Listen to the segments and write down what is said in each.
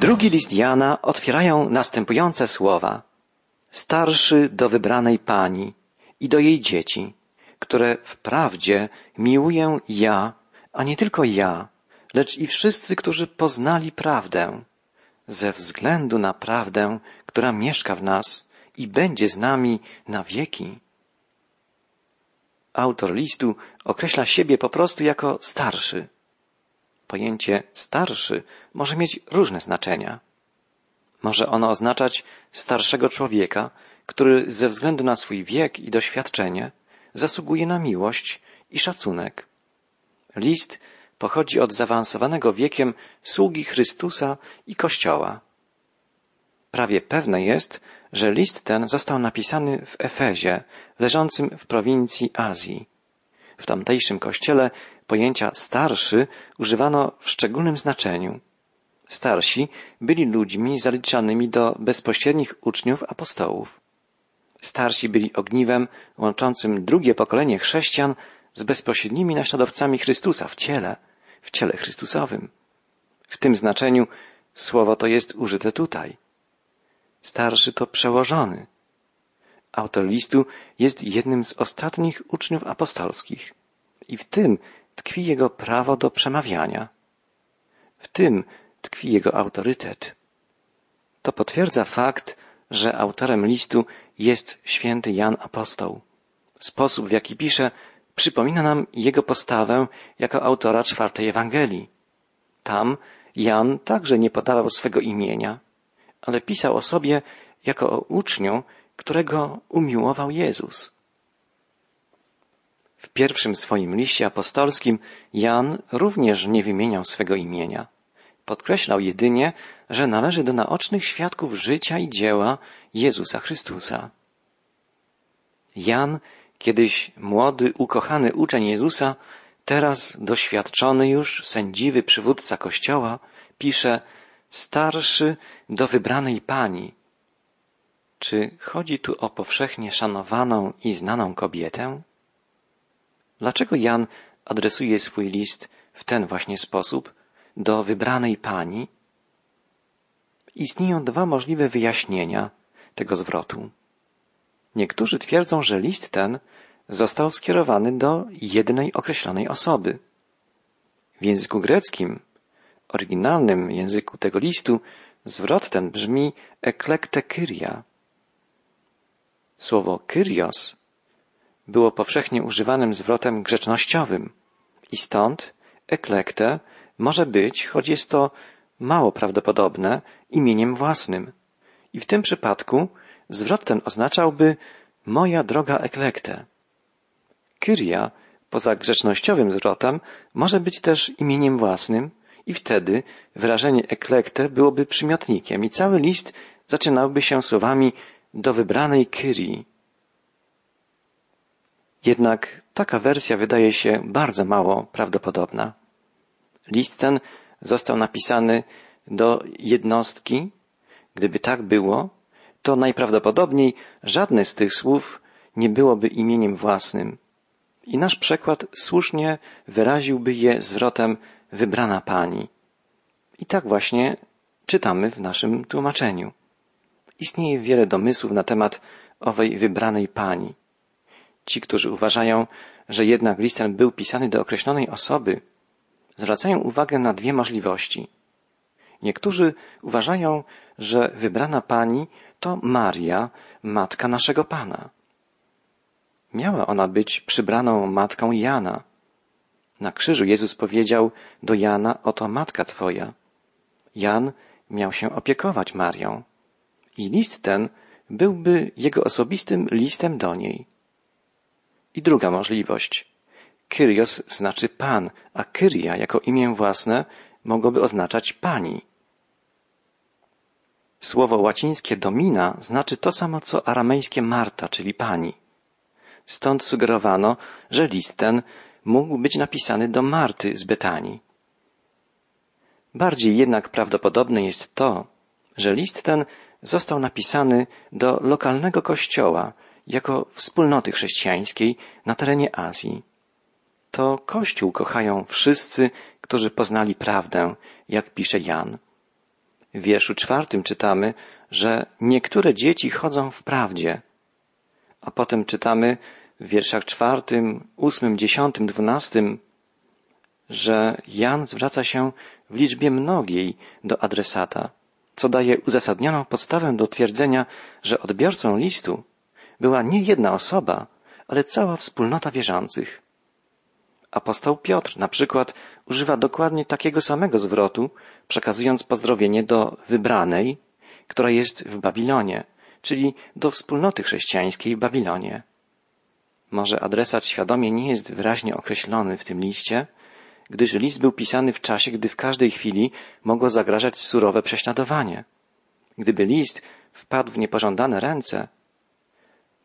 Drugi list Jana otwierają następujące słowa. Starszy do wybranej pani i do jej dzieci, które wprawdzie miłuję ja, a nie tylko ja, lecz i wszyscy, którzy poznali prawdę, ze względu na prawdę, która mieszka w nas i będzie z nami na wieki. Autor listu określa siebie po prostu jako starszy. Pojęcie starszy może mieć różne znaczenia. Może ono oznaczać starszego człowieka, który ze względu na swój wiek i doświadczenie zasługuje na miłość i szacunek. List pochodzi od zaawansowanego wiekiem sługi Chrystusa i Kościoła. Prawie pewne jest, że list ten został napisany w Efezie, leżącym w prowincji Azji. W tamtejszym kościele pojęcia starszy używano w szczególnym znaczeniu. Starsi byli ludźmi zaliczanymi do bezpośrednich uczniów apostołów. Starsi byli ogniwem łączącym drugie pokolenie chrześcijan z bezpośrednimi naśladowcami Chrystusa w ciele, w ciele Chrystusowym. W tym znaczeniu słowo to jest użyte tutaj. Starszy to przełożony. Autor listu jest jednym z ostatnich uczniów apostolskich i w tym tkwi jego prawo do przemawiania. W tym tkwi jego autorytet. To potwierdza fakt, że autorem listu jest święty Jan Apostoł. Sposób, w jaki pisze, przypomina nam jego postawę jako autora czwartej Ewangelii. Tam Jan także nie podawał swego imienia, ale pisał o sobie jako o uczniu, którego umiłował Jezus. W pierwszym swoim liście apostolskim Jan również nie wymieniał swego imienia. Podkreślał jedynie, że należy do naocznych świadków życia i dzieła Jezusa Chrystusa. Jan, kiedyś młody, ukochany uczeń Jezusa, teraz doświadczony już, sędziwy przywódca Kościoła, pisze starszy do wybranej pani. Czy chodzi tu o powszechnie szanowaną i znaną kobietę? Dlaczego Jan adresuje swój list w ten właśnie sposób do wybranej pani? Istnieją dwa możliwe wyjaśnienia tego zwrotu. Niektórzy twierdzą, że list ten został skierowany do jednej określonej osoby. W języku greckim, oryginalnym języku tego listu, zwrot ten brzmi eklekte kyria. Słowo kyrios było powszechnie używanym zwrotem grzecznościowym i stąd eklekte może być, choć jest to mało prawdopodobne, imieniem własnym. I w tym przypadku zwrot ten oznaczałby moja droga eklekte. Kyria, poza grzecznościowym zwrotem, może być też imieniem własnym i wtedy wyrażenie eklekte byłoby przymiotnikiem i cały list zaczynałby się słowami do wybranej Kyrii. Jednak taka wersja wydaje się bardzo mało prawdopodobna. List ten został napisany do jednostki. Gdyby tak było, to najprawdopodobniej żadne z tych słów nie byłoby imieniem własnym. I nasz przekład słusznie wyraziłby je zwrotem wybrana pani. I tak właśnie czytamy w naszym tłumaczeniu. Istnieje wiele domysłów na temat owej wybranej pani. Ci, którzy uważają, że jednak list ten był pisany do określonej osoby, zwracają uwagę na dwie możliwości. Niektórzy uważają, że wybrana pani to Maria, matka naszego Pana. Miała ona być przybraną matką Jana. Na krzyżu Jezus powiedział do Jana, oto matka twoja. Jan miał się opiekować Marią. I list ten byłby jego osobistym listem do niej. I druga możliwość. Kyrios znaczy pan, a Kyria jako imię własne mogłoby oznaczać pani. Słowo łacińskie domina znaczy to samo co aramejskie Marta, czyli pani. Stąd sugerowano, że list ten mógł być napisany do Marty z Betanii. Bardziej jednak prawdopodobne jest to, że list ten został napisany do lokalnego kościoła jako wspólnoty chrześcijańskiej na terenie Azji. To Kościół kochają wszyscy, którzy poznali prawdę, jak pisze Jan. W wierszu czwartym czytamy, że niektóre dzieci chodzą w prawdzie. A potem czytamy w wierszach czwartym, ósmym, dziesiątym, dwunastym, że Jan zwraca się w liczbie mnogiej do adresata, co daje uzasadnioną podstawę do twierdzenia, że odbiorcą listu była nie jedna osoba, ale cała wspólnota wierzących. Apostoł Piotr na przykład używa dokładnie takiego samego zwrotu, przekazując pozdrowienie do wybranej, która jest w Babilonie, czyli do wspólnoty chrześcijańskiej w Babilonie. Może adresat świadomie nie jest wyraźnie określony w tym liście, gdyż list był pisany w czasie, gdy w każdej chwili mogło zagrażać surowe prześladowanie. Gdyby list wpadł w niepożądane ręce,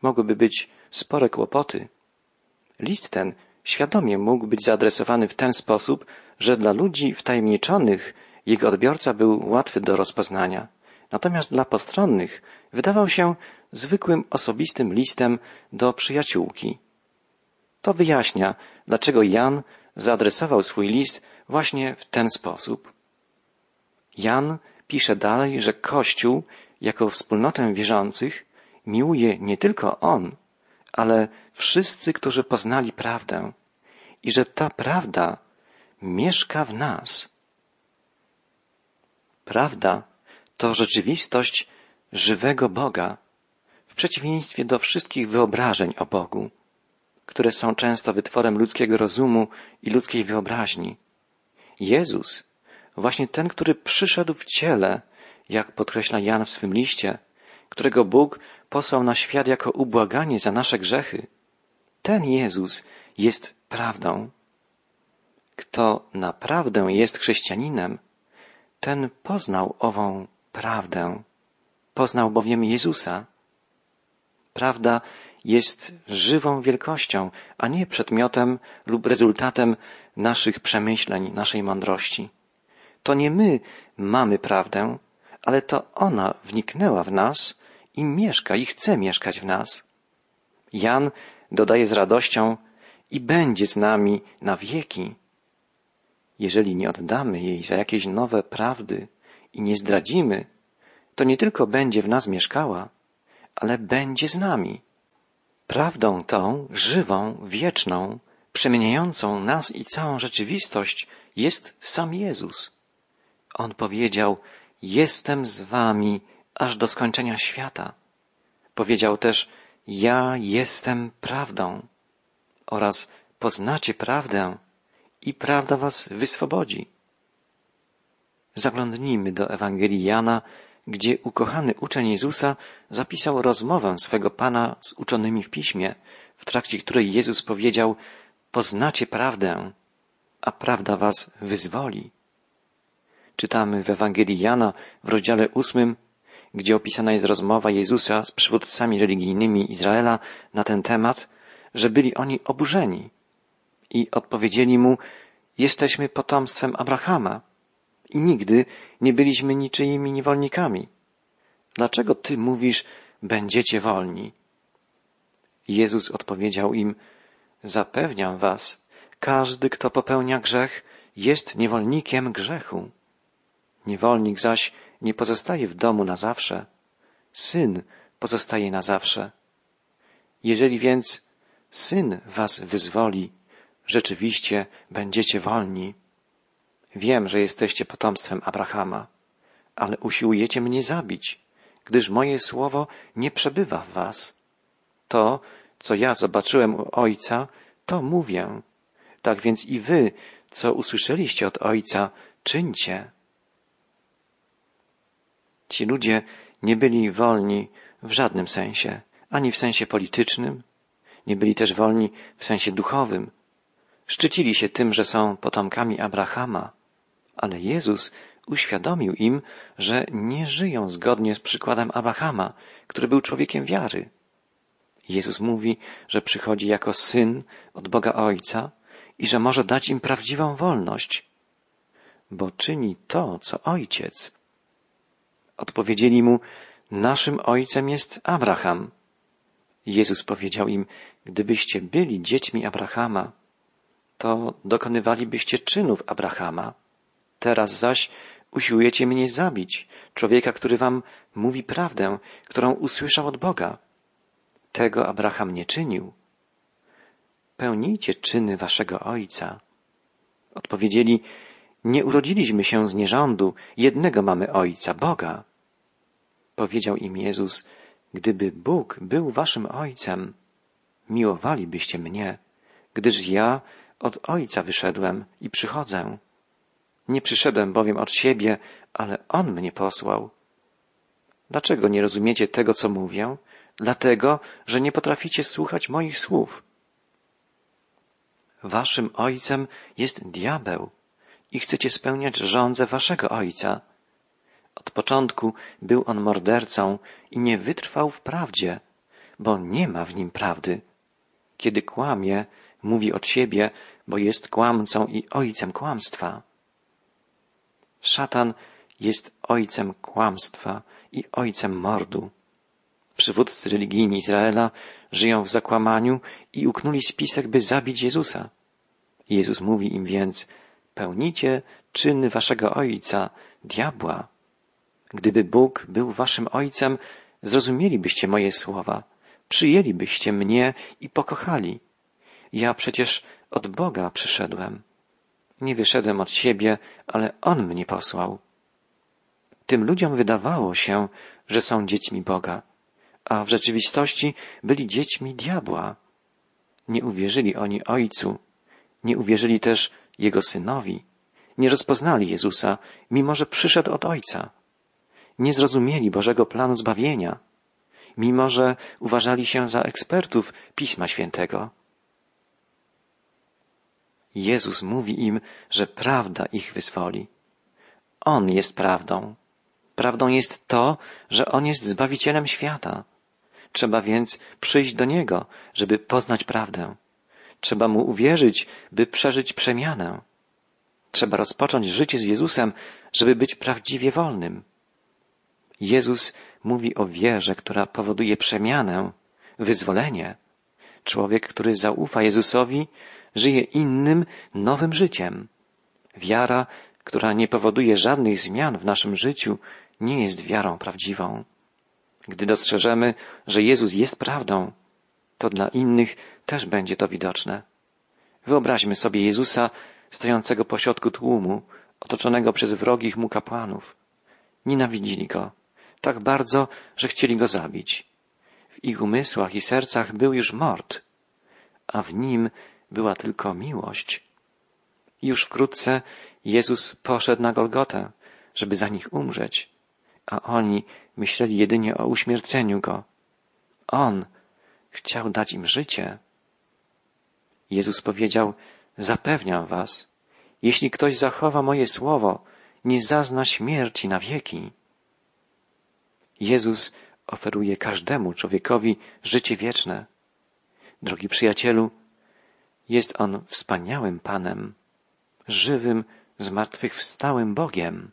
mogłyby być spore kłopoty. List ten świadomie mógł być zaadresowany w ten sposób, że dla ludzi wtajemniczonych jego odbiorca był łatwy do rozpoznania. Natomiast dla postronnych wydawał się zwykłym osobistym listem do przyjaciółki. To wyjaśnia, dlaczego Jan zaadresował swój list właśnie w ten sposób. Jan pisze dalej, że Kościół jako wspólnotę wierzących miłuje nie tylko on, ale wszyscy, którzy poznali prawdę i że ta prawda mieszka w nas. Prawda to rzeczywistość żywego Boga, w przeciwieństwie do wszystkich wyobrażeń o Bogu, które są często wytworem ludzkiego rozumu i ludzkiej wyobraźni. Jezus, właśnie ten, który przyszedł w ciele, jak podkreśla Jan w swym liście, którego Bóg posłał na świat jako ubłaganie za nasze grzechy, ten Jezus jest prawdą. Kto naprawdę jest chrześcijaninem, ten poznał ową prawdę. Poznał bowiem Jezusa. Prawda jest żywą wielkością, a nie przedmiotem lub rezultatem naszych przemyśleń, naszej mądrości. To nie my mamy prawdę, ale to ona wniknęła w nas i mieszka i chce mieszkać w nas. Jan dodaje z radością i będzie z nami na wieki. Jeżeli nie oddamy jej za jakieś nowe prawdy i nie zdradzimy, to nie tylko będzie w nas mieszkała, ale będzie z nami. Prawdą tą, żywą, wieczną, przemieniającą nas i całą rzeczywistość jest sam Jezus. On powiedział, jestem z wami aż do skończenia świata. Powiedział też, ja jestem prawdą oraz poznacie prawdę i prawda was wyswobodzi. Zaglądnijmy do Ewangelii Jana, gdzie ukochany uczeń Jezusa zapisał rozmowę swego Pana z uczonymi w piśmie, w trakcie której Jezus powiedział, poznacie prawdę, a prawda was wyzwoli. Czytamy w Ewangelii Jana w rozdziale ósmym, gdzie opisana jest rozmowa Jezusa z przywódcami religijnymi Izraela na ten temat, że byli oni oburzeni i odpowiedzieli mu, jesteśmy potomstwem Abrahama i nigdy nie byliśmy niczyimi niewolnikami. Dlaczego ty mówisz, będziecie wolni? Jezus odpowiedział im, zapewniam was, każdy, kto popełnia grzech, jest niewolnikiem grzechu. Niewolnik zaś nie pozostaje w domu na zawsze. Syn pozostaje na zawsze. Jeżeli więc Syn was wyzwoli, rzeczywiście będziecie wolni. Wiem, że jesteście potomstwem Abrahama, ale usiłujecie mnie zabić, gdyż moje słowo nie przebywa w was. To, co ja zobaczyłem u Ojca, to mówię. Tak więc i wy, co usłyszeliście od Ojca, czyńcie. Ci ludzie nie byli wolni w żadnym sensie, ani w sensie politycznym, nie byli też wolni w sensie duchowym. Szczycili się tym, że są potomkami Abrahama, ale Jezus uświadomił im, że nie żyją zgodnie z przykładem Abrahama, który był człowiekiem wiary. Jezus mówi, że przychodzi jako syn od Boga Ojca i że może dać im prawdziwą wolność, bo czyni to, co Ojciec. Odpowiedzieli mu, naszym ojcem jest Abraham. Jezus powiedział im, gdybyście byli dziećmi Abrahama, to dokonywalibyście czynów Abrahama. Teraz zaś Usiłujecie mnie zabić, człowieka, który wam mówi prawdę, którą usłyszał od Boga. Tego Abraham nie czynił. Pełnijcie czyny waszego ojca. Odpowiedzieli, nie urodziliśmy się z nierządu, jednego mamy ojca, Boga. Powiedział im Jezus, gdyby Bóg był waszym ojcem, miłowalibyście mnie, gdyż ja od ojca wyszedłem i przychodzę. Nie przyszedłem bowiem od siebie, ale On mnie posłał. Dlaczego nie rozumiecie tego, co mówię? Dlatego, że nie potraficie słuchać moich słów. Waszym ojcem jest diabeł i chcecie spełniać żądze waszego ojca. Od początku był on mordercą i nie wytrwał w prawdzie, bo nie ma w nim prawdy. Kiedy kłamie, mówi od siebie, bo jest kłamcą i ojcem kłamstwa. Szatan jest ojcem kłamstwa i ojcem mordu. Przywódcy religijni Izraela żyją w zakłamaniu i uknuli spisek, by zabić Jezusa. Jezus mówi im więc, pełnicie czyny waszego ojca, diabła. Gdyby Bóg był waszym ojcem, zrozumielibyście moje słowa, przyjęlibyście mnie i pokochali. Ja przecież od Boga przyszedłem. Nie wyszedłem od siebie, ale On mnie posłał. Tym ludziom wydawało się, że są dziećmi Boga, a w rzeczywistości byli dziećmi diabła. Nie uwierzyli oni Ojcu, nie uwierzyli też Jego Synowi, nie rozpoznali Jezusa, mimo że przyszedł od Ojca. Nie zrozumieli Bożego planu zbawienia, mimo że uważali się za ekspertów Pisma Świętego. Jezus mówi im, że prawda ich wyzwoli. On jest prawdą. Prawdą jest to, że On jest Zbawicielem świata. Trzeba więc przyjść do Niego, żeby poznać prawdę. Trzeba Mu uwierzyć, by przeżyć przemianę. Trzeba rozpocząć życie z Jezusem, żeby być prawdziwie wolnym. Jezus mówi o wierze, która powoduje przemianę, wyzwolenie. Człowiek, który zaufa Jezusowi, żyje innym, nowym życiem. Wiara, która nie powoduje żadnych zmian w naszym życiu, nie jest wiarą prawdziwą. Gdy dostrzeżemy, że Jezus jest prawdą, to dla innych też będzie to widoczne. Wyobraźmy sobie Jezusa stojącego pośrodku tłumu, otoczonego przez wrogich mu kapłanów. Nienawidzili go tak bardzo, że chcieli go zabić. W ich umysłach i sercach był już mord, a w nim była tylko miłość. Już wkrótce Jezus poszedł na Golgotę, żeby za nich umrzeć, a oni myśleli jedynie o uśmierceniu go. On chciał dać im życie. Jezus powiedział, zapewniam was, jeśli ktoś zachowa moje słowo, nie zazna śmierci na wieki. Jezus oferuje każdemu człowiekowi życie wieczne. Drogi przyjacielu, jest On wspaniałym Panem, żywym, zmartwychwstałym Bogiem.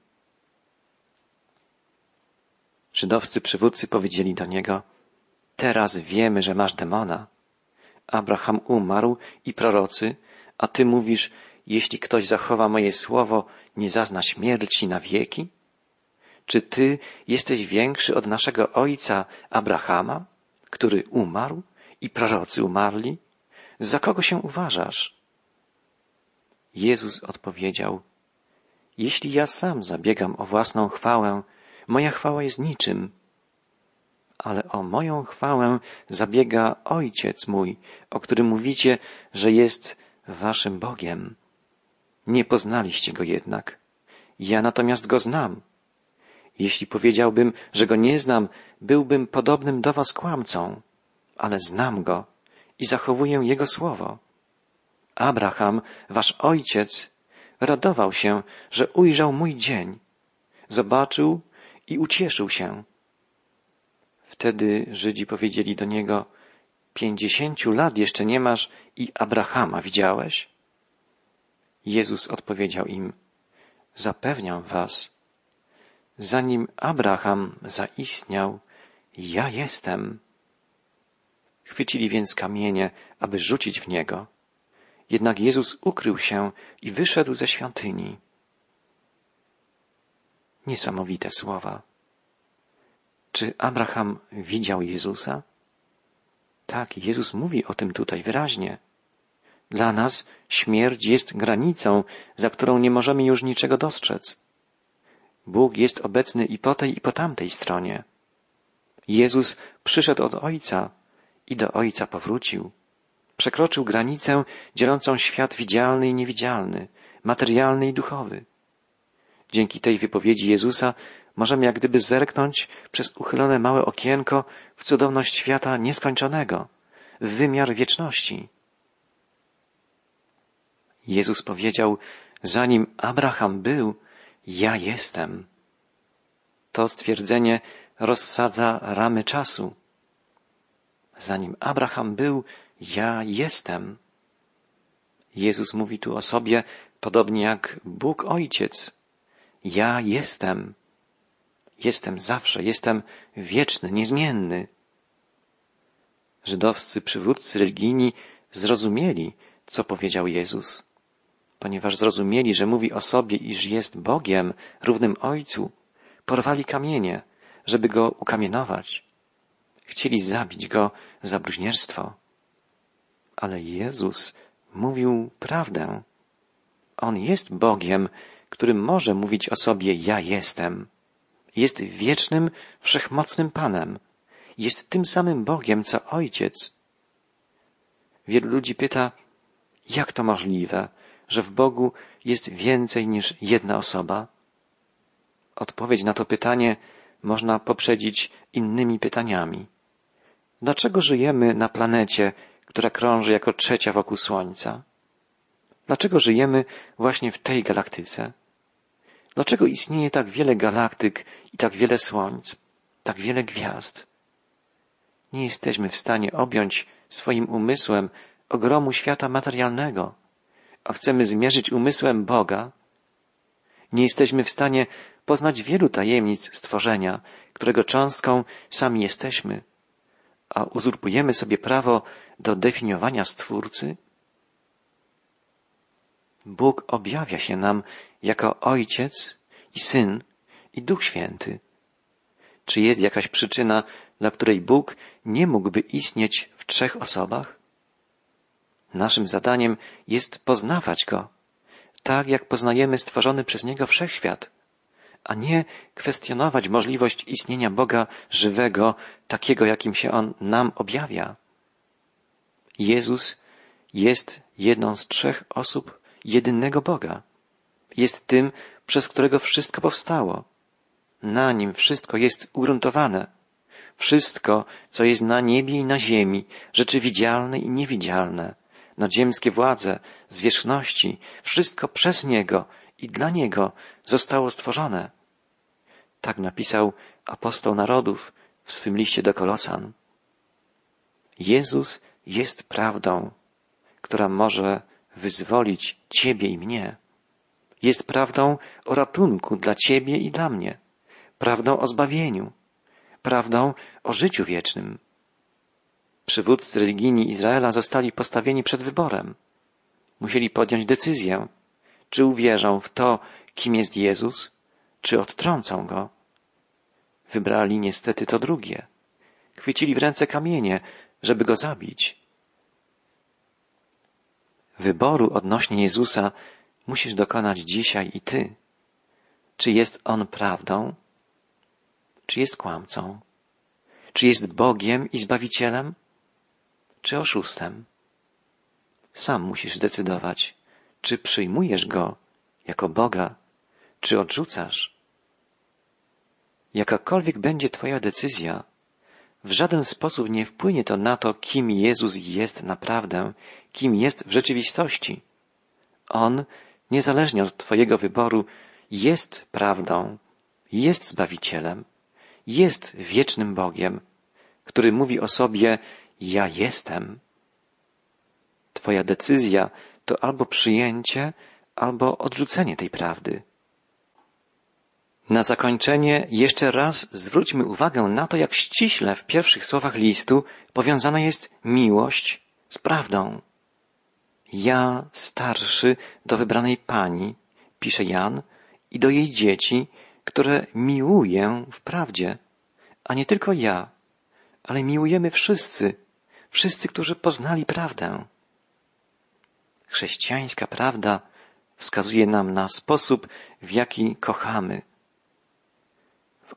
Żydowscy przywódcy powiedzieli do Niego, teraz wiemy, że masz demona. Abraham umarł i prorocy, a Ty mówisz, jeśli ktoś zachowa moje słowo, nie zazna śmierci na wieki? Czy Ty jesteś większy od naszego ojca Abrahama, który umarł i prorocy umarli? Za kogo się uważasz? Jezus odpowiedział, jeśli ja sam zabiegam o własną chwałę, moja chwała jest niczym, ale o moją chwałę zabiega Ojciec mój, o którym mówicie, że jest waszym Bogiem. Nie poznaliście go jednak. Ja natomiast go znam. Jeśli powiedziałbym, że go nie znam, byłbym podobnym do was kłamcą, ale znam go i zachowuję Jego słowo. Abraham, wasz ojciec, radował się, że ujrzał mój dzień, zobaczył i ucieszył się. Wtedy Żydzi powiedzieli do niego, pięćdziesięciu lat jeszcze nie masz i Abrahama widziałeś? Jezus odpowiedział im, zapewniam was, zanim Abraham zaistniał, ja jestem. Chwycili więc kamienie, aby rzucić w niego. Jednak Jezus ukrył się i wyszedł ze świątyni. Niesamowite słowa. Czy Abraham widział Jezusa? Tak, Jezus mówi o tym tutaj wyraźnie. Dla nas śmierć jest granicą, za którą nie możemy już niczego dostrzec. Bóg jest obecny i po tej, i po tamtej stronie. Jezus przyszedł od Ojca i do Ojca powrócił. Przekroczył granicę dzielącą świat widzialny i niewidzialny, materialny i duchowy. Dzięki tej wypowiedzi Jezusa możemy jak gdyby zerknąć przez uchylone małe okienko w cudowność świata nieskończonego, w wymiar wieczności. Jezus powiedział, zanim Abraham był, ja jestem. To stwierdzenie rozsadza ramy czasu. Zanim Abraham był, ja jestem. Jezus mówi tu o sobie podobnie jak Bóg Ojciec. Ja jestem. Jestem zawsze, jestem wieczny, niezmienny. Żydowscy przywódcy religijni zrozumieli, co powiedział Jezus. Ponieważ zrozumieli, że mówi o sobie, iż jest Bogiem, równym Ojcu, porwali kamienie, żeby go ukamienować. Chcieli zabić go za bluźnierstwo. Ale Jezus mówił prawdę. On jest Bogiem, który może mówić o sobie ja jestem. Jest wiecznym, wszechmocnym Panem. Jest tym samym Bogiem, co Ojciec. Wielu ludzi pyta, jak to możliwe, że w Bogu jest więcej niż jedna osoba? Odpowiedź na to pytanie można poprzedzić innymi pytaniami. Dlaczego żyjemy na planecie, która krąży jako trzecia wokół Słońca? Dlaczego żyjemy właśnie w tej galaktyce? Dlaczego istnieje tak wiele galaktyk i tak wiele słońc, tak wiele gwiazd? Nie jesteśmy w stanie objąć swoim umysłem ogromu świata materialnego, a chcemy zmierzyć umysłem Boga. Nie jesteśmy w stanie poznać wielu tajemnic stworzenia, którego cząstką sami jesteśmy, a uzurpujemy sobie prawo do definiowania Stwórcy? Bóg objawia się nam jako Ojciec i Syn i Duch Święty. Czy jest jakaś przyczyna, dla której Bóg nie mógłby istnieć w trzech osobach? Naszym zadaniem jest poznawać Go, tak jak poznajemy stworzony przez Niego wszechświat, a nie kwestionować możliwość istnienia Boga żywego, takiego jakim się On nam objawia. Jezus jest jedną z trzech osób jedynego Boga. Jest tym, przez którego wszystko powstało. Na nim wszystko jest ugruntowane. Wszystko, co jest na niebie i na ziemi, rzeczy widzialne i niewidzialne, nadziemskie władze, zwierzchności, wszystko przez Niego i dla Niego zostało stworzone. Tak napisał apostoł narodów w swym liście do Kolosan. Jezus jest prawdą, która może wyzwolić Ciebie i mnie. Jest prawdą o ratunku dla Ciebie i dla mnie, prawdą o zbawieniu, prawdą o życiu wiecznym. Przywódcy religijni Izraela zostali postawieni przed wyborem. Musieli podjąć decyzję, czy uwierzą w to, kim jest Jezus, czy odtrącą go. Wybrali niestety to drugie. Chwycili w ręce kamienie, żeby go zabić. Wyboru odnośnie Jezusa musisz dokonać dzisiaj i ty. Czy jest On prawdą? Czy jest kłamcą? Czy jest Bogiem i Zbawicielem? Czy oszustem? Sam musisz decydować, czy przyjmujesz Go jako Boga, czy odrzucasz. Jakakolwiek będzie Twoja decyzja, w żaden sposób nie wpłynie to na to, kim Jezus jest naprawdę, kim jest w rzeczywistości. On, niezależnie od Twojego wyboru, jest prawdą, jest Zbawicielem, jest wiecznym Bogiem, który mówi o sobie ja jestem. Twoja decyzja to albo przyjęcie, albo odrzucenie tej prawdy. Na zakończenie jeszcze raz zwróćmy uwagę na to, jak ściśle w pierwszych słowach listu powiązana jest miłość z prawdą. Ja, starszy, do wybranej pani, pisze Jan, i do jej dzieci, które miłuję w prawdzie, a nie tylko ja, ale miłujemy wszyscy, wszyscy, którzy poznali prawdę. Chrześcijańska prawda wskazuje nam na sposób, w jaki kochamy.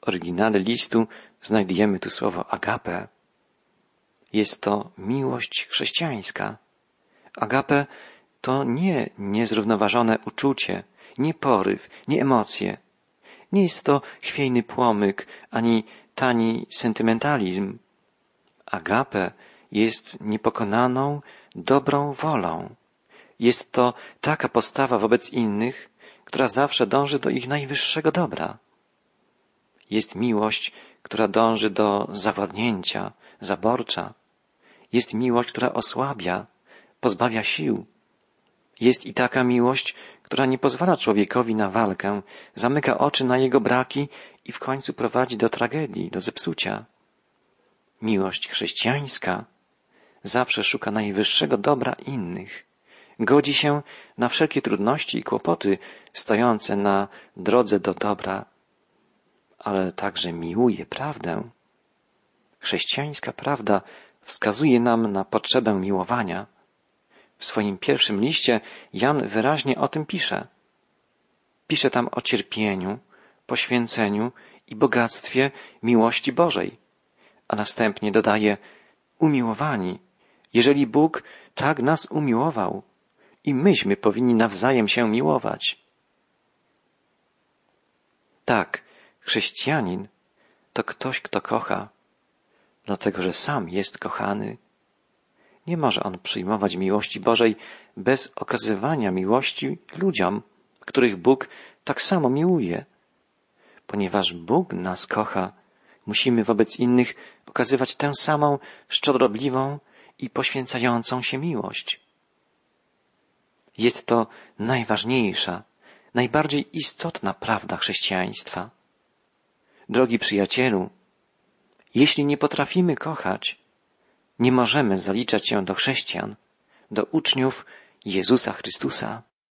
W oryginale listu znajdujemy tu słowo agape. Jest to miłość chrześcijańska. Agape to nie niezrównoważone uczucie, nie poryw, nie emocje. Nie jest to chwiejny płomyk, ani tani sentymentalizm. Agape jest niepokonaną, dobrą wolą. Jest to taka postawa wobec innych, która zawsze dąży do ich najwyższego dobra. Jest miłość, która dąży do zawładnięcia, zaborcza. Jest miłość, która osłabia, pozbawia sił. Jest i taka miłość, która nie pozwala człowiekowi na walkę, zamyka oczy na jego braki i w końcu prowadzi do tragedii, do zepsucia. Miłość chrześcijańska zawsze szuka najwyższego dobra innych. Godzi się na wszelkie trudności i kłopoty stojące na drodze do dobra, ale także miłuje prawdę. Chrześcijańska prawda wskazuje nam na potrzebę miłowania. W swoim pierwszym liście Jan wyraźnie o tym pisze. Pisze tam o cierpieniu, poświęceniu i bogactwie miłości Bożej, a następnie dodaje umiłowani, jeżeli Bóg tak nas umiłował i myśmy powinni nawzajem się miłować. Tak, chrześcijanin to ktoś, kto kocha, dlatego że sam jest kochany. Nie może on przyjmować miłości Bożej bez okazywania miłości ludziom, których Bóg tak samo miłuje. Ponieważ Bóg nas kocha, musimy wobec innych okazywać tę samą szczodrobliwą i poświęcającą się miłość. Jest to najważniejsza, najbardziej istotna prawda chrześcijaństwa. Drogi przyjacielu, jeśli nie potrafimy kochać, nie możemy zaliczać się do chrześcijan, do uczniów Jezusa Chrystusa.